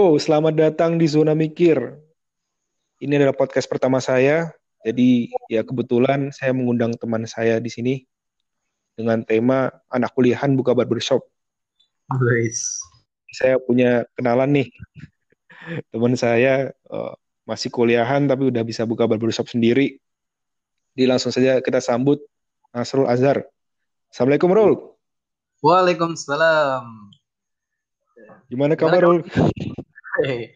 Oh, selamat datang di Zona Mikir. Ini adalah podcast pertama saya. Jadi ya kebetulan saya mengundang teman saya di sini dengan tema anak kuliahan buka barbershop. Guys. Saya punya kenalan nih. Teman saya uh, masih kuliahan tapi udah bisa buka barbershop sendiri. Jadi langsung saja kita sambut Nasrul Azhar. Assalamualaikum Rul. Waalaikumsalam. Gimana kabar Rul? Hey.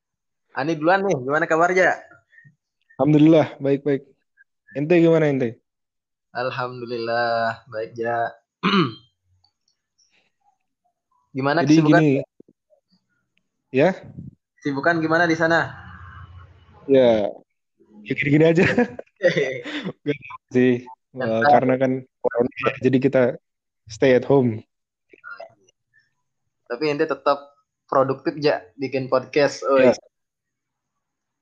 Ani duluan nih, gimana kabarnya? Alhamdulillah, baik-baik. Ente gimana ente? Alhamdulillah, baik ya. gimana Jadi kesibukan? gini, ya, Kesibukan gimana di sana? ya, ya gini-gini aja sih. Eh, karena kan corona, jadi kita stay at home. Tapi ente tetap produktif ya bikin podcast. Oh, Ya.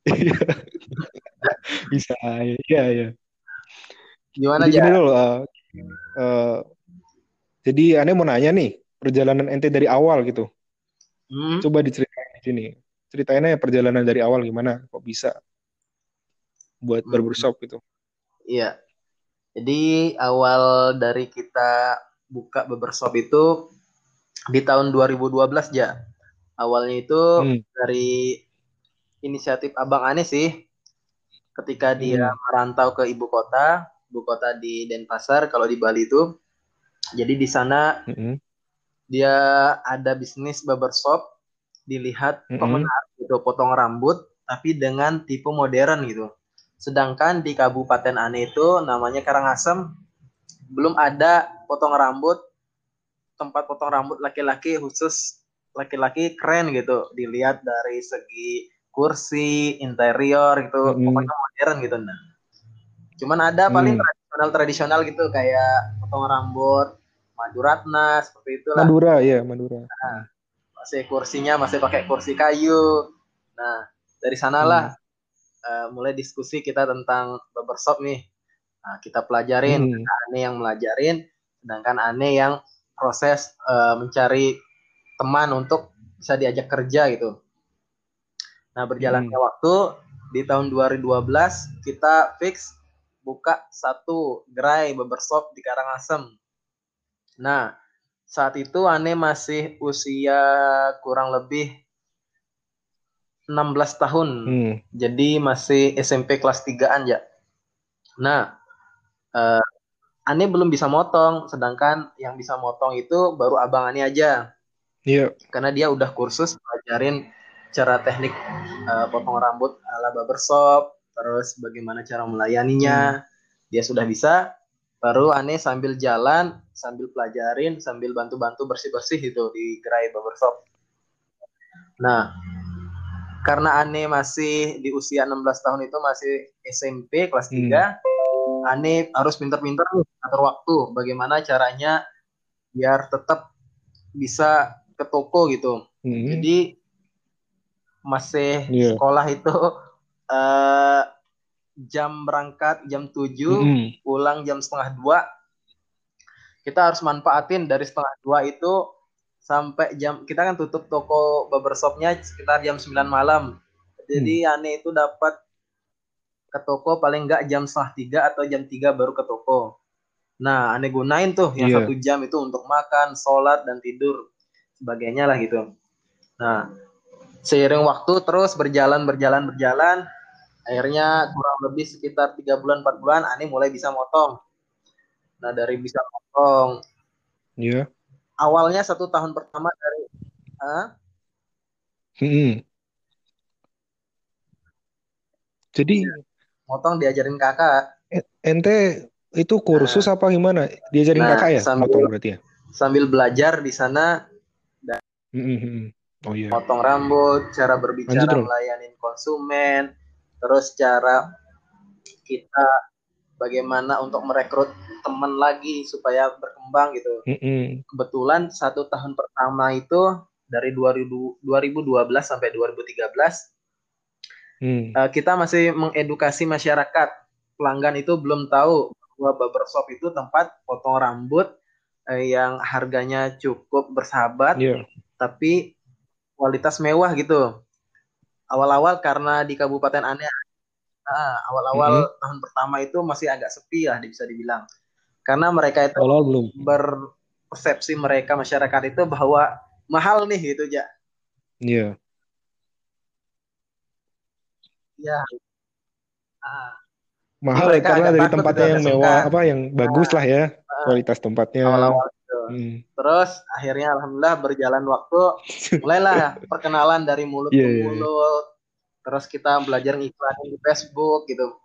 Iya. Bisa, ya, ya. Gimana Jadi loh, eh, eh, jadi aneh mau nanya nih, perjalanan ente dari awal gitu. Hmm, Coba diceritain di sini. Ceritainnya perjalanan dari awal gimana? Kok bisa buat hmm, barbershop gitu? Iya. Jadi awal dari kita buka barbershop itu di tahun 2012 ya. Awalnya itu Hmm, dari inisiatif Abang Ane sih. Ketika dia hmm, merantau ke ibu kota, ibu kota di Denpasar, kalau di Bali itu. Jadi di sana hmm, dia ada bisnis barbershop, dilihat hmm, menarik gitu, potong rambut, tapi dengan tipe modern gitu. Sedangkan di Kabupaten Ane itu namanya Karangasem, belum ada potong rambut, tempat potong rambut laki-laki khusus laki-laki keren gitu. Dilihat dari segi kursi, interior gitu, hmm, pokoknya modern gitu. Nah. Cuman ada paling hmm. tradisional-tradisional gitu kayak potong rambut, Maduratna, seperti itulah. Madura ya, Madura. Hmm, Masih kursinya masih pakai kursi kayu. Nah, dari sanalah hmm, eh, mulai diskusi kita tentang barbershop nih. Nah, kita pelajarin, hmm, Ane yang melajarin, sedangkan Ane yang proses eh, mencari teman untuk bisa diajak kerja gitu. Nah, berjalannya hmm. waktu di tahun 2012 kita fix buka satu gerai barbershop di Karangasem. Nah, saat itu Ane masih usia kurang lebih 16 tahun. Hmm. Jadi masih SMP kelas 3-an ya. Nah, eh, Ane belum bisa motong, sedangkan yang bisa motong itu baru abang Ane aja. Iya. Karena dia udah kursus pelajarin cara teknik eh, potong rambut ala barbershop, terus bagaimana cara Hmm. melayaninya. Dia sudah bisa. Baru Ane sambil jalan, sambil pelajarin, sambil bantu-bantu bersih-bersih itu di gerai barbershop. Nah, karena Ane masih di usia 16 tahun itu masih SMP kelas Hmm. 3, Ane harus pinter-pinter atur waktu. Bagaimana caranya biar tetap bisa ke toko gitu. Hmm. Jadi masih Iya. sekolah itu eh, jam berangkat jam 7, Hmm. pulang jam setengah dua. Kita harus manfaatin dari setengah dua itu sampai jam kita kan tutup toko barbershopnya sekitar jam 9 malam. Hmm. Jadi Ane itu dapat ke toko paling nggak jam setengah tiga atau jam 3 baru ke toko. Nah, Ane gunain tuh yang Iya. satu jam itu untuk makan, sholat, dan tidur. Sebagainya lah gitu. Nah, seiring waktu terus berjalan, berjalan, berjalan. Akhirnya kurang lebih sekitar tiga bulan, 4 bulan, Ane mulai bisa motong. Nah, dari bisa motong. Iya. Awalnya satu tahun pertama dari... Hah? Hmm. Jadi Motong diajarin kakak. e- ente itu kursus Nah, apa gimana? Diajarin nah kakak ya sambil motong berarti ya? sambil belajar di sana Hmm. Oh iya. potong rambut, cara Lanjut berbicara Rul. melayanin konsumen, terus cara kita bagaimana untuk merekrut teman lagi supaya berkembang gitu. Hmm, hmm. Kebetulan satu tahun pertama itu dari 2000 2012 sampai 2013 Hmm. eh, kita masih mengedukasi masyarakat. Pelanggan itu belum tahu bahwa barbershop itu tempat potong rambut eh, yang harganya cukup bersahabat Iya. Tapi kualitas mewah gitu. Awal-awal karena di Kabupaten Aneh, nah, awal-awal mm -hmm. tahun pertama itu masih agak sepi lah bisa dibilang. Karena mereka itu Awal belum. berpersepsi mereka masyarakat itu bahwa mahal nih gitu ya. Iya. Iya. Ah. Mahal ya karena dari tempatnya yang mewah apa yang bagus nah, lah ya kualitas tempatnya. Awal-awal Hmm. Terus akhirnya alhamdulillah berjalan waktu mulailah perkenalan dari mulut yeah, ke iya, iya. mulut. Terus kita belajar ngiklanin di Facebook gitu.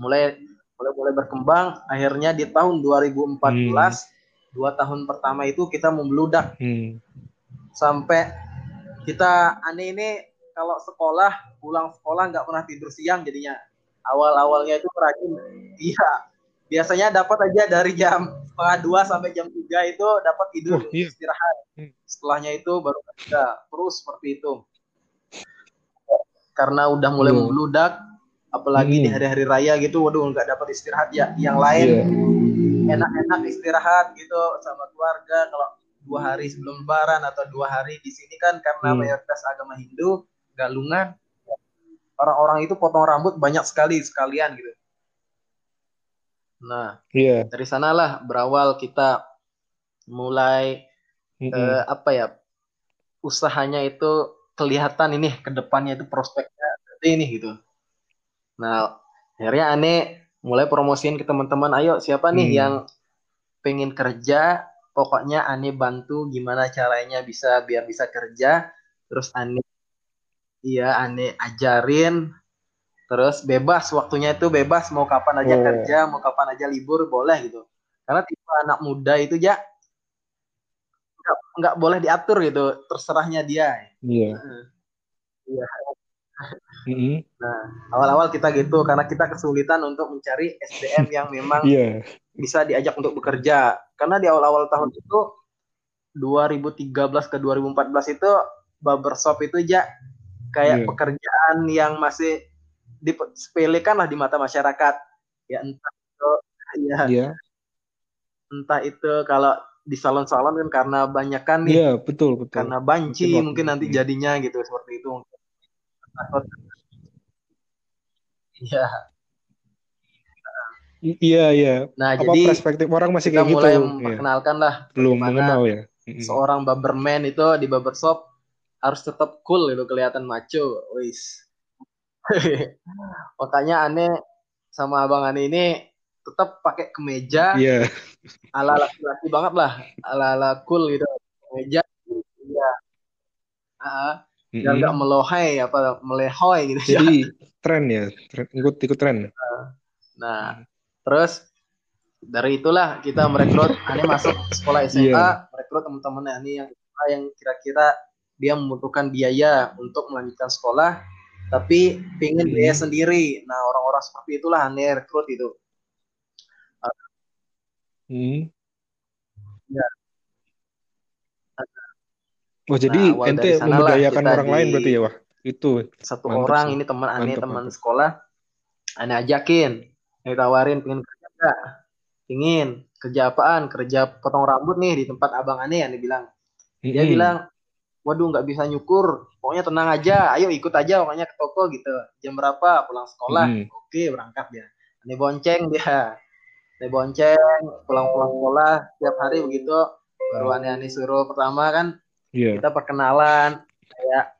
Mulai mulai mulai berkembang akhirnya di tahun 2014 hmm. dua tahun pertama itu kita membludak. Hmm. Sampai kita aneh ini kalau sekolah pulang sekolah nggak pernah tidur siang jadinya awal-awalnya itu rajin iya biasanya dapat aja dari jam setengah dua sampai jam tiga itu dapat tidur oh, iya. istirahat hmm. setelahnya itu baru kerja terus seperti itu karena udah mulai hmm. membludak apalagi hmm. di hari-hari raya gitu waduh nggak dapat istirahat ya yang lain yeah. enak-enak istirahat gitu sama keluarga kalau dua hari sebelum lebaran atau dua hari di sini kan karena hmm. mayoritas agama Hindu galungan orang-orang itu potong rambut banyak sekali sekalian gitu Nah, yeah. dari sanalah berawal kita mulai mm -hmm. uh, apa ya usahanya itu kelihatan ini ke depannya itu prospeknya seperti ini gitu. Nah, akhirnya aneh mulai promosiin ke teman-teman, ayo siapa nih mm. yang pengen kerja, pokoknya aneh bantu gimana caranya bisa biar bisa kerja, terus aneh iya aneh ajarin terus bebas waktunya itu bebas mau kapan aja oh. kerja mau kapan aja libur boleh gitu karena tipe anak muda itu ya nggak, nggak boleh diatur gitu terserahnya dia iya iya mm-hmm. nah awal-awal kita gitu karena kita kesulitan untuk mencari SDM yang memang yeah. bisa diajak untuk bekerja karena di awal-awal tahun itu 2013 ke 2014 itu barbershop itu ya kayak yeah. pekerjaan yang masih disepelekan lah di mata masyarakat ya entah itu ya yeah. entah itu kalau di salon-salon kan karena banyak kan nih yeah, betul betul karena banci mungkin, mungkin nanti jadinya gitu seperti itu Iya. Iya iya. Nah Apa jadi perspektif orang masih kayak gitu. mulai memperkenalkan lah belum mengenal ya. Seorang barberman itu di barbershop harus tetap cool itu kelihatan maco. Wis. Makanya aneh sama abang aneh ini tetap pakai kemeja. Yeah. ala laki-laki banget lah. Ala ala cool gitu. Kemeja. Ya uh, mm -hmm. nggak melohai apa melehoy gitu. Jadi ya. tren ya tren, ikut ikut tren. Nah terus dari itulah kita merekrut aneh masuk sekolah SMA yeah. merekrut teman-teman aneh yang yang kira-kira dia membutuhkan biaya untuk melanjutkan sekolah tapi pingin biaya hmm. sendiri. Nah orang-orang seperti itulah aneh rekrut itu. Hmm. Ya. Oh jadi nah, ente memberdayakan orang lain berarti ya wah itu satu orang sih. ini teman aneh teman mantap. sekolah aneh ajakin tawarin pengen kerja enggak pingin kerja apaan kerja potong rambut nih di tempat abang aneh aneh bilang dia hmm. bilang waduh nggak bisa nyukur. Pokoknya tenang aja. Ayo ikut aja pokoknya ke toko gitu. Jam berapa? Pulang sekolah. Hmm. oke berangkat dia. Ini bonceng dia. Ini bonceng. Pulang-pulang sekolah tiap hari begitu. Baru aneh-aneh suruh. Pertama kan yeah. kita perkenalan. Kayak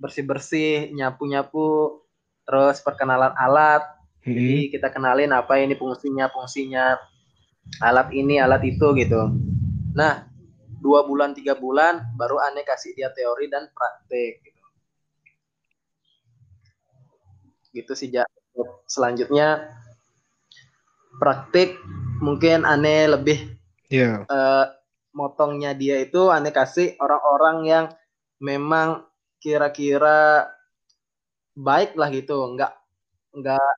bersih-bersih nyapu-nyapu. Terus perkenalan alat. Hmm. jadi kita kenalin apa ini fungsinya fungsinya alat ini alat itu gitu. Nah dua bulan tiga bulan baru aneh kasih dia teori dan praktek gitu gitu sih ja. selanjutnya praktik mungkin aneh lebih yeah. Iya. uh, motongnya dia itu aneh kasih orang-orang yang memang kira-kira baik lah gitu nggak nggak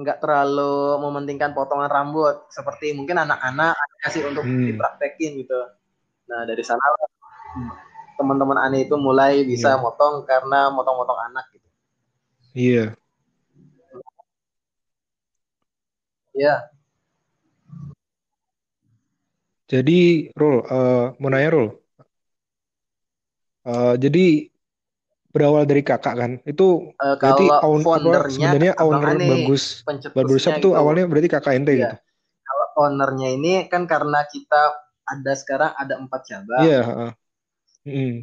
nggak terlalu mementingkan potongan rambut seperti mungkin anak-anak kasih untuk hmm. dipraktekin gitu Nah dari sana teman-teman Ani itu mulai bisa yeah. motong karena motong-motong anak gitu. Iya. Yeah. Iya. Yeah. Jadi, Rul, uh, mau nanya Rul. Uh, jadi berawal dari kakak kan itu Eh, berarti own, sebenarnya owner Ane, bagus barbershop itu. awalnya berarti kakak ente Iya. gitu Kalau ownernya ini kan karena kita ada sekarang ada empat cabang. iya. Mm-mm.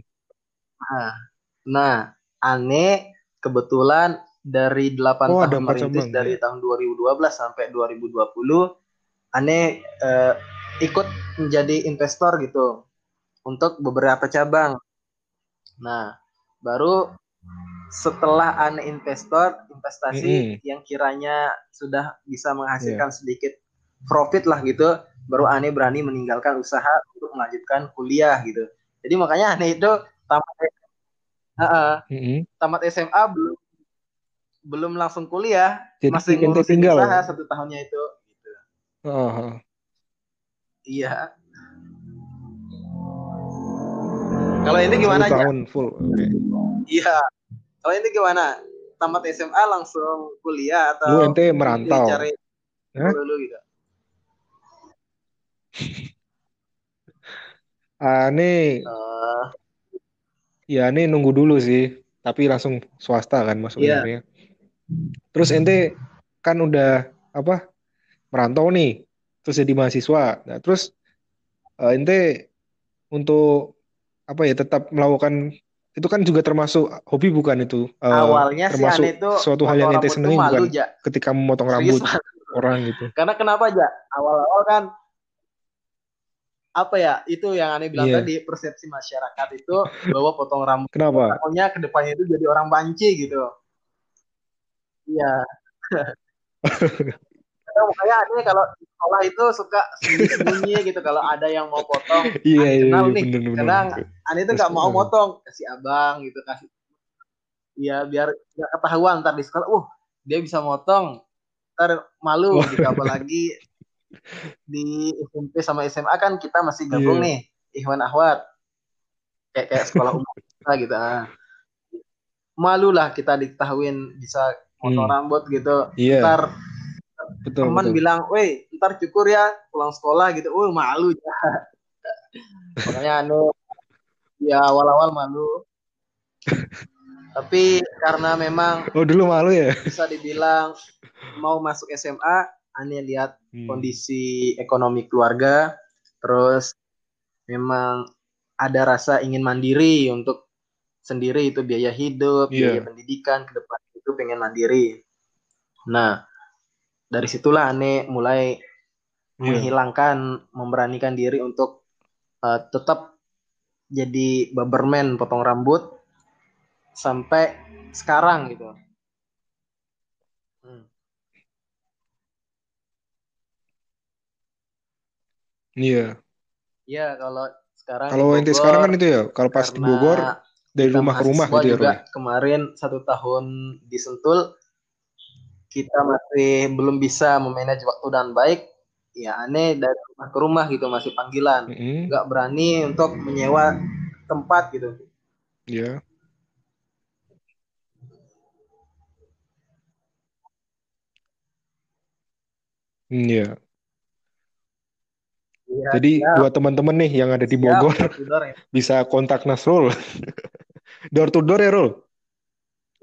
Nah, nah, Ane kebetulan dari 8 Oh, tahun merintis cabang, dari iya. tahun 2012 sampai 2020 Ane eh, ikut menjadi investor gitu untuk beberapa cabang. Nah, baru setelah Ane investor, investasi Mm-mm. yang kiranya sudah bisa menghasilkan sedikit profit lah gitu, baru Ane berani meninggalkan usaha untuk melanjutkan kuliah gitu. Jadi makanya Ane itu tamat Heeh, Mm-mm. tamat SMA belum belum langsung kuliah, jadi masih ngurusin tinggal usaha satu tahunnya itu. Gitu. Heeh, heeh. Iya. Kalau ini gimana aja? tahun full oke Iya. Kalau ini gimana? Tamat SMA langsung kuliah atau lu ente merantau cari dulu gitu? Ane Eh, ya Ane nunggu dulu sih tapi langsung swasta kan masuknya Iya. terus ente kan udah apa merantau nih terus jadi mahasiswa. Nah terus eh, ente untuk apa ya tetap melakukan itu kan juga termasuk hobi bukan itu? Eh, awalnya sih termasuk Ane itu suatu hal yang ente malu bukan? Ja. ketika memotong Serius, rambut orang gitu. Karena kenapa aja? Awal-awal kan apa ya? Itu yang Ane bilang Iya. tadi persepsi masyarakat itu bahwa potong rambut kenapa pokoknya ke depannya itu jadi orang banci gitu. Iya. Karena makanya Ane kalau sekolah itu suka sembunyi gitu kalau ada yang mau potong. iya Ane iya kenal iya, nih. bener bener Kadang Ane itu nggak mau motong, kasih abang gitu kasih. Iya biar nggak ketahuan ntar di sekolah. Uh dia bisa motong. Ntar malu gitu apalagi di SMP sama SMA kan kita masih gabung Iya. nih Ikhwan Ahwat. Kayak kayak sekolah umum kita gitu ah. malu lah kita diketahuin bisa potong Hmm. rambut gitu. Iya. Ntar betul teman betul. bilang weh ntar cukur ya pulang sekolah gitu. Oh malu ya. Makanya anu ya awal-awal malu. Tapi karena memang oh dulu malu ya? bisa dibilang mau masuk SMA Ane lihat Hmm. kondisi ekonomi keluarga, terus memang ada rasa ingin mandiri untuk sendiri itu biaya hidup, Iya. biaya pendidikan ke depan itu pengen mandiri. Nah, dari situlah Ane mulai Iya. menghilangkan, memberanikan diri untuk eh, tetap jadi barberman potong rambut sampai sekarang gitu. Hmm. Iya Iya, kalau sekarang kalau ente Bogor, sekarang kan itu ya kalau pas di Bogor dari rumah ke rumah gitu ya juga Roy kemarin satu tahun di Sentul kita masih belum bisa memanage waktu dan baik ya aneh dari rumah ke rumah gitu masih panggilan Mm-mm. nggak berani untuk menyewa tempat gitu Iya. Hmm, Iya. Iya, Jadi siap, buat teman-teman nih yang ada di siap, Bogor Tudor ya. bisa kontak Nasrul. Door to door ya, Rul?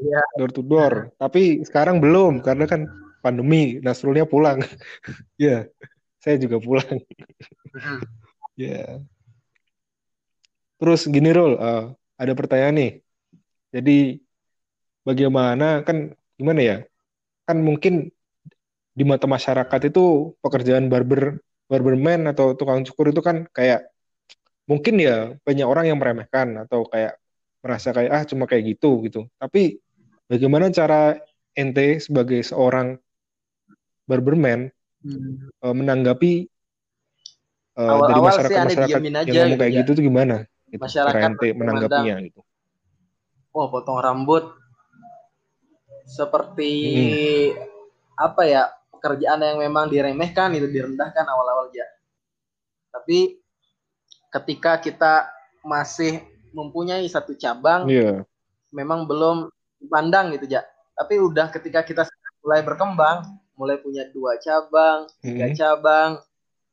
Iya. Door to door. Tapi sekarang belum karena kan pandemi, Nasrulnya pulang. Iya. Saya juga pulang. Ya. Terus gini, Rul, eh, ada pertanyaan nih. Jadi bagaimana kan gimana ya? Kan mungkin di mata masyarakat itu pekerjaan barber barberman atau tukang cukur itu kan kayak mungkin ya banyak orang yang meremehkan atau kayak merasa kayak ah cuma kayak gitu gitu. Tapi bagaimana cara ente sebagai seorang barberman Hmm. eh, menanggapi eh, dari Awal-awal sih masyarakat aneh masyarakat diamin aja yang ngomong gitu kayak ya. gitu tuh gimana? Gitu, cara Masyarakat ente menanggapinya gitu. oh potong rambut seperti Mm-mm. apa ya pekerjaan yang memang diremehkan itu direndahkan awal-awal ya tapi ketika kita masih mempunyai satu cabang Iya. memang belum dipandang gitu ya tapi udah ketika kita mulai berkembang mulai punya dua cabang tiga Mm-mm. cabang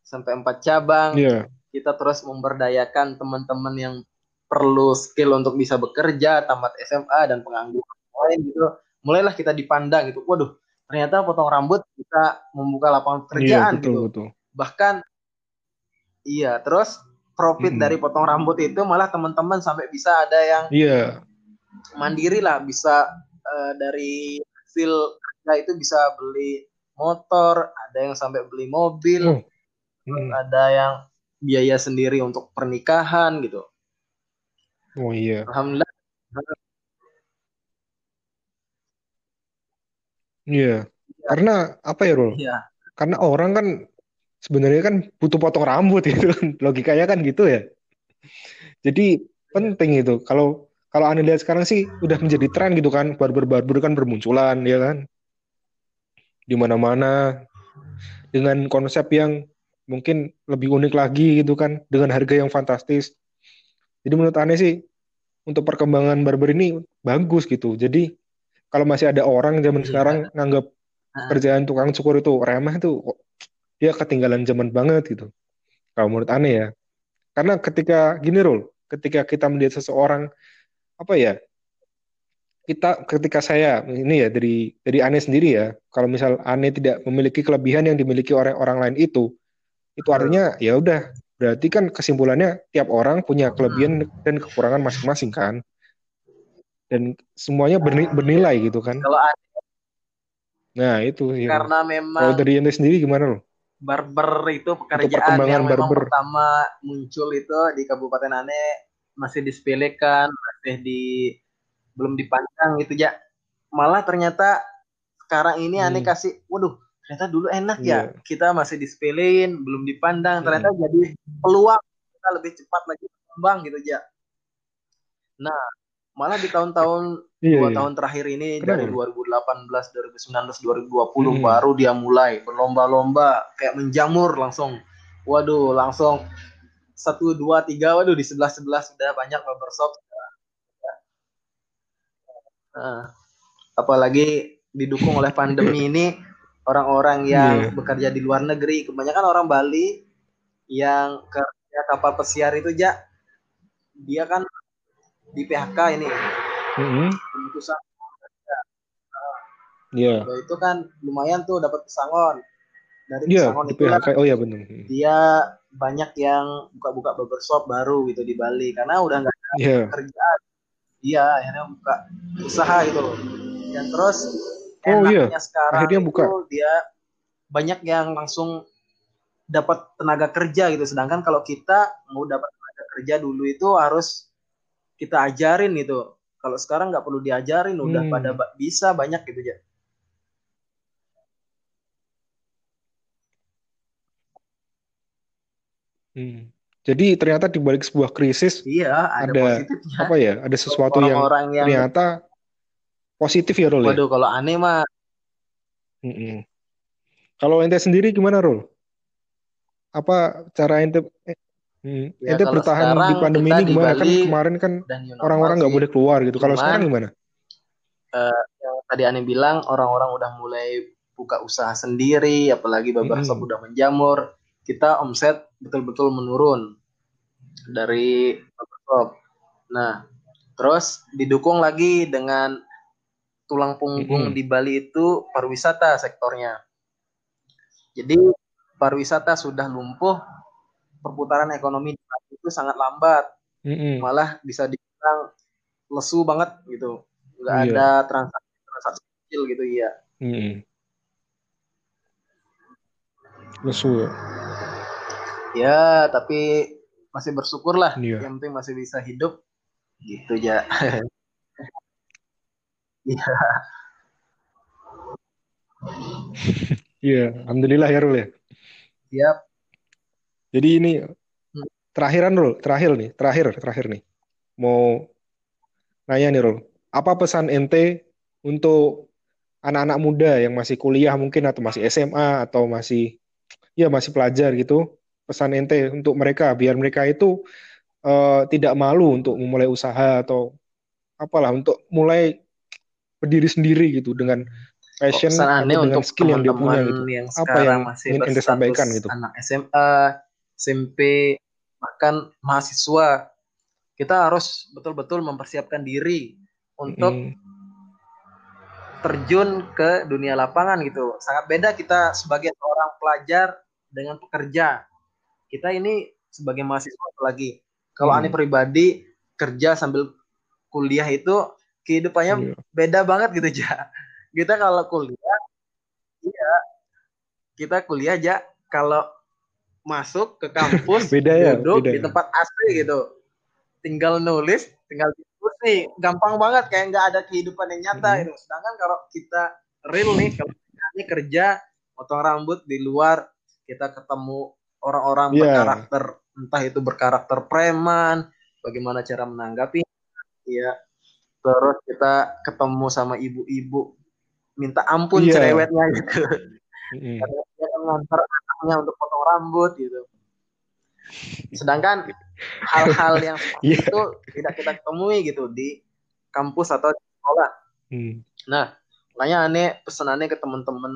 sampai empat cabang Iya. kita terus memberdayakan teman-teman yang perlu skill untuk bisa bekerja, tamat SMA dan pengangguran lain gitu. Mulailah kita dipandang gitu. Waduh, ternyata potong rambut bisa membuka lapangan pekerjaan iya, betul, gitu. Betul. Bahkan iya, terus profit hmm. dari potong rambut itu malah teman-teman sampai bisa ada yang iya. mandiri lah, bisa uh, dari hasil kerja itu bisa beli motor, ada yang sampai beli mobil, oh. hmm. ada yang biaya sendiri untuk pernikahan gitu. Oh iya. Alhamdulillah. Iya. Karena apa ya, Rul? Iya. Karena orang kan sebenarnya kan butuh potong rambut gitu kan. Logikanya kan gitu ya. Jadi penting itu. Kalau kalau Anda lihat sekarang sih udah menjadi tren gitu kan. Barber-barber kan bermunculan ya kan. Di mana-mana dengan konsep yang mungkin lebih unik lagi gitu kan dengan harga yang fantastis. Jadi menurut aneh sih untuk perkembangan barber ini bagus gitu. Jadi kalau masih ada orang zaman iya. sekarang nganggap kerjaan tukang cukur itu remeh tuh dia ketinggalan zaman banget gitu. Kalau menurut aneh ya. Karena ketika gini Rul, ketika kita melihat seseorang apa ya? Kita ketika saya ini ya dari dari aneh sendiri ya, kalau misal aneh tidak memiliki kelebihan yang dimiliki orang orang lain itu, itu artinya ya udah berarti kan kesimpulannya tiap orang punya kelebihan dan kekurangan masing-masing kan dan semuanya bernilai gitu kan kalau nah itu ya. karena memang kalau dari ente sendiri gimana lo barber itu pekerjaan yang memang barber. pertama muncul itu di Kabupaten Ane masih disepelekan masih di belum dipandang gitu ya malah ternyata sekarang ini hmm. Ane kasih waduh ternyata dulu enak yeah. ya iya. kita masih disepelein belum dipandang hmm. ternyata jadi peluang kita lebih cepat lagi berkembang gitu ya nah malah di tahun-tahun yeah, dua yeah. tahun terakhir ini Kenapa? dari 2018 2019 2020 hmm. baru dia mulai berlomba-lomba kayak menjamur langsung waduh langsung satu dua tiga waduh di sebelah sebelah sudah banyak barbershop nah, apalagi didukung oleh pandemi ini orang-orang yang yeah. bekerja di luar negeri kebanyakan orang Bali yang kerja kapal pesiar itu ja dia kan di PHK ini mm-hmm. keputusan Iya. Yeah. itu kan lumayan tuh dapat pesangon dari yeah, pesangon itu PHK. oh ya benar dia banyak yang buka-buka barbershop baru gitu di Bali karena udah nggak ada yeah. kerjaan iya akhirnya buka usaha gitu dan terus oh iya sekarang akhirnya buka dia banyak yang langsung dapat tenaga kerja gitu sedangkan kalau kita mau dapat tenaga kerja dulu itu harus kita ajarin itu kalau sekarang nggak perlu diajarin udah hmm. pada bisa banyak gitu ya hmm. jadi ternyata di balik sebuah krisis iya ada, ada apa ya ada sesuatu orang -orang yang, yang ternyata positif ya Rul ya? Waduh kalau aneh mah. Mm -mm. Kalau ente sendiri gimana Rul? Apa cara ente hmm, ya, ente bertahan di pandemi ini gimana? kan kemarin kan orang-orang nggak boleh keluar gitu. Kalau sekarang gimana? Uh, yang tadi aneh bilang orang-orang udah mulai buka usaha sendiri, apalagi mm -hmm. udah menjamur, kita omset betul-betul menurun dari shop. Nah, terus didukung lagi dengan tulang punggung mm -hmm. di Bali itu pariwisata sektornya. Jadi pariwisata sudah lumpuh, perputaran ekonomi itu sangat lambat. Mm -hmm. Malah bisa dibilang lesu banget gitu. Nggak yeah. ada transaksi transaksi kecil gitu ya. Mm -hmm. Lesu ya. Ya, tapi masih bersyukur lah. Yeah. Yang penting masih bisa hidup gitu ya. Iya. Iya, alhamdulillah ya Rul ya. Siap. Jadi ini hmm. terakhiran Rul, terakhir nih, terakhir, terakhir nih. Mau nanya nih Rul, apa pesan ente untuk anak-anak muda yang masih kuliah mungkin atau masih SMA atau masih ya masih pelajar gitu? Pesan ente untuk mereka biar mereka itu uh, tidak malu untuk memulai usaha atau apalah untuk mulai berdiri sendiri gitu dengan passion atau dengan skill yang dia punya gitu. Yang apa yang masih ingin anda sampaikan gitu? Anak SMA, SMP, bahkan mahasiswa kita harus betul-betul mempersiapkan diri untuk Mm. terjun ke dunia lapangan gitu. Sangat beda kita sebagai orang pelajar dengan pekerja. Kita ini sebagai mahasiswa lagi. Kalau Hmm. Ani pribadi kerja sambil kuliah itu kehidupannya Iya. beda banget gitu ja. Kita kalau kuliah, iya kita kuliah aja kalau masuk ke kampus Beda ya, duduk beda di ya. tempat asli gitu, tinggal nulis, tinggal diskusi, gampang banget kayak nggak ada kehidupan yang nyata Mhm. gitu. Sedangkan kalau kita real nih, kalau kita kerja, potong rambut di luar, kita ketemu orang-orang Iya. berkarakter, entah itu berkarakter preman, bagaimana cara menanggapi, ya. Terus kita ketemu sama ibu-ibu, minta ampun Iya. cerewetnya gitu. Mm-mm. Karena dia anaknya untuk potong rambut gitu. Sedangkan hal-hal yang seperti Iya. itu tidak kita temui gitu di kampus atau di sekolah. Mm. Nah, makanya aneh pesanannya ke teman-teman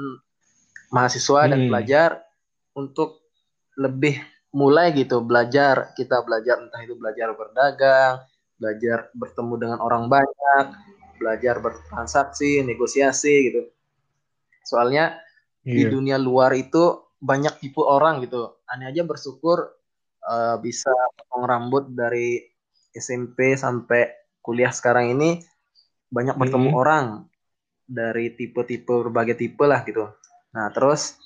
mahasiswa dan Hmm. pelajar untuk lebih mulai gitu belajar. Kita belajar entah itu belajar berdagang, belajar bertemu dengan orang banyak, belajar bertransaksi, negosiasi gitu. Soalnya di Iya. dunia luar itu banyak tipu orang gitu. Aneh aja bersyukur eh, bisa potong rambut dari SMP sampai kuliah sekarang ini banyak bertemu Mm-mm. orang dari tipe-tipe berbagai tipe lah gitu. Nah terus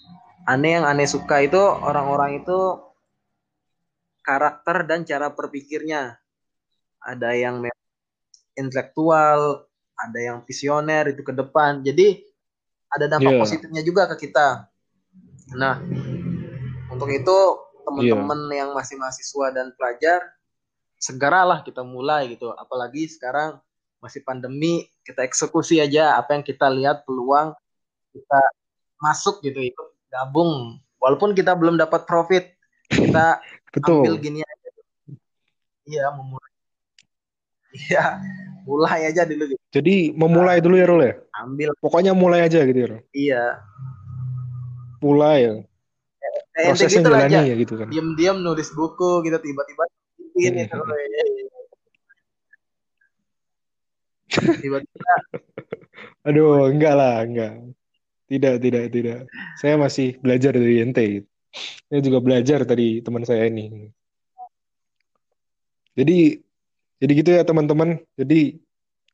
aneh yang aneh suka itu orang-orang itu karakter dan cara berpikirnya. Ada yang intelektual, ada yang visioner itu ke depan. Jadi ada dampak Iya. positifnya juga ke kita. Nah, untuk itu teman-teman yang masih mahasiswa dan pelajar segeralah kita mulai gitu. Apalagi sekarang masih pandemi, kita eksekusi aja apa yang kita lihat peluang kita masuk gitu ikut gabung. Walaupun kita belum dapat profit, kita Betul. ambil gini aja. Iya, memulai. Iya, mulai aja dulu gitu. Jadi memulai dulu ya Rul ya. Ambil. Pokoknya mulai aja gitu ya. Rul. Iya. Mulai ya. Prosesnya gitu jalani aja. ya gitu kan. Diam-diam nulis buku gitu tiba-tiba ini Hmm. tiba-tiba Aduh, enggak lah, enggak. Tidak, tidak, tidak. Saya masih belajar dari ente. gitu. Saya juga belajar dari teman saya ini. Jadi, jadi gitu ya teman-teman. Jadi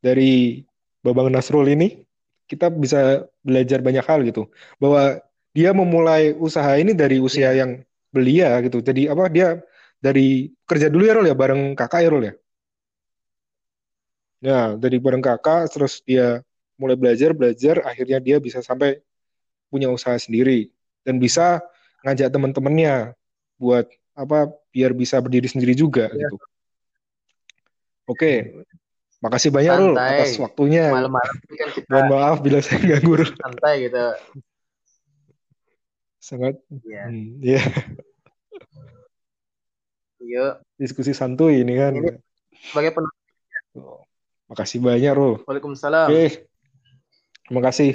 dari Babang Nasrul ini kita bisa belajar banyak hal gitu. Bahwa dia memulai usaha ini dari usia Iya. yang belia gitu. Jadi apa dia dari kerja dulu ya Rul ya bareng kakak ya Rul ya. Nah, dari bareng kakak terus dia mulai belajar belajar akhirnya dia bisa sampai punya usaha sendiri dan bisa ngajak teman-temannya buat apa biar bisa berdiri sendiri juga Iya. gitu. Oke, makasih banyak Rul atas waktunya. malam-malam kan kita Mohon maaf bila saya ganggu santai gitu. Sangat Iya. hmm, ya Yuk, diskusi santuy ini kan. Ini- sebagai penutup Oh, makasih banyak Rul. Waalaikumsalam. Oke. Terima kasih.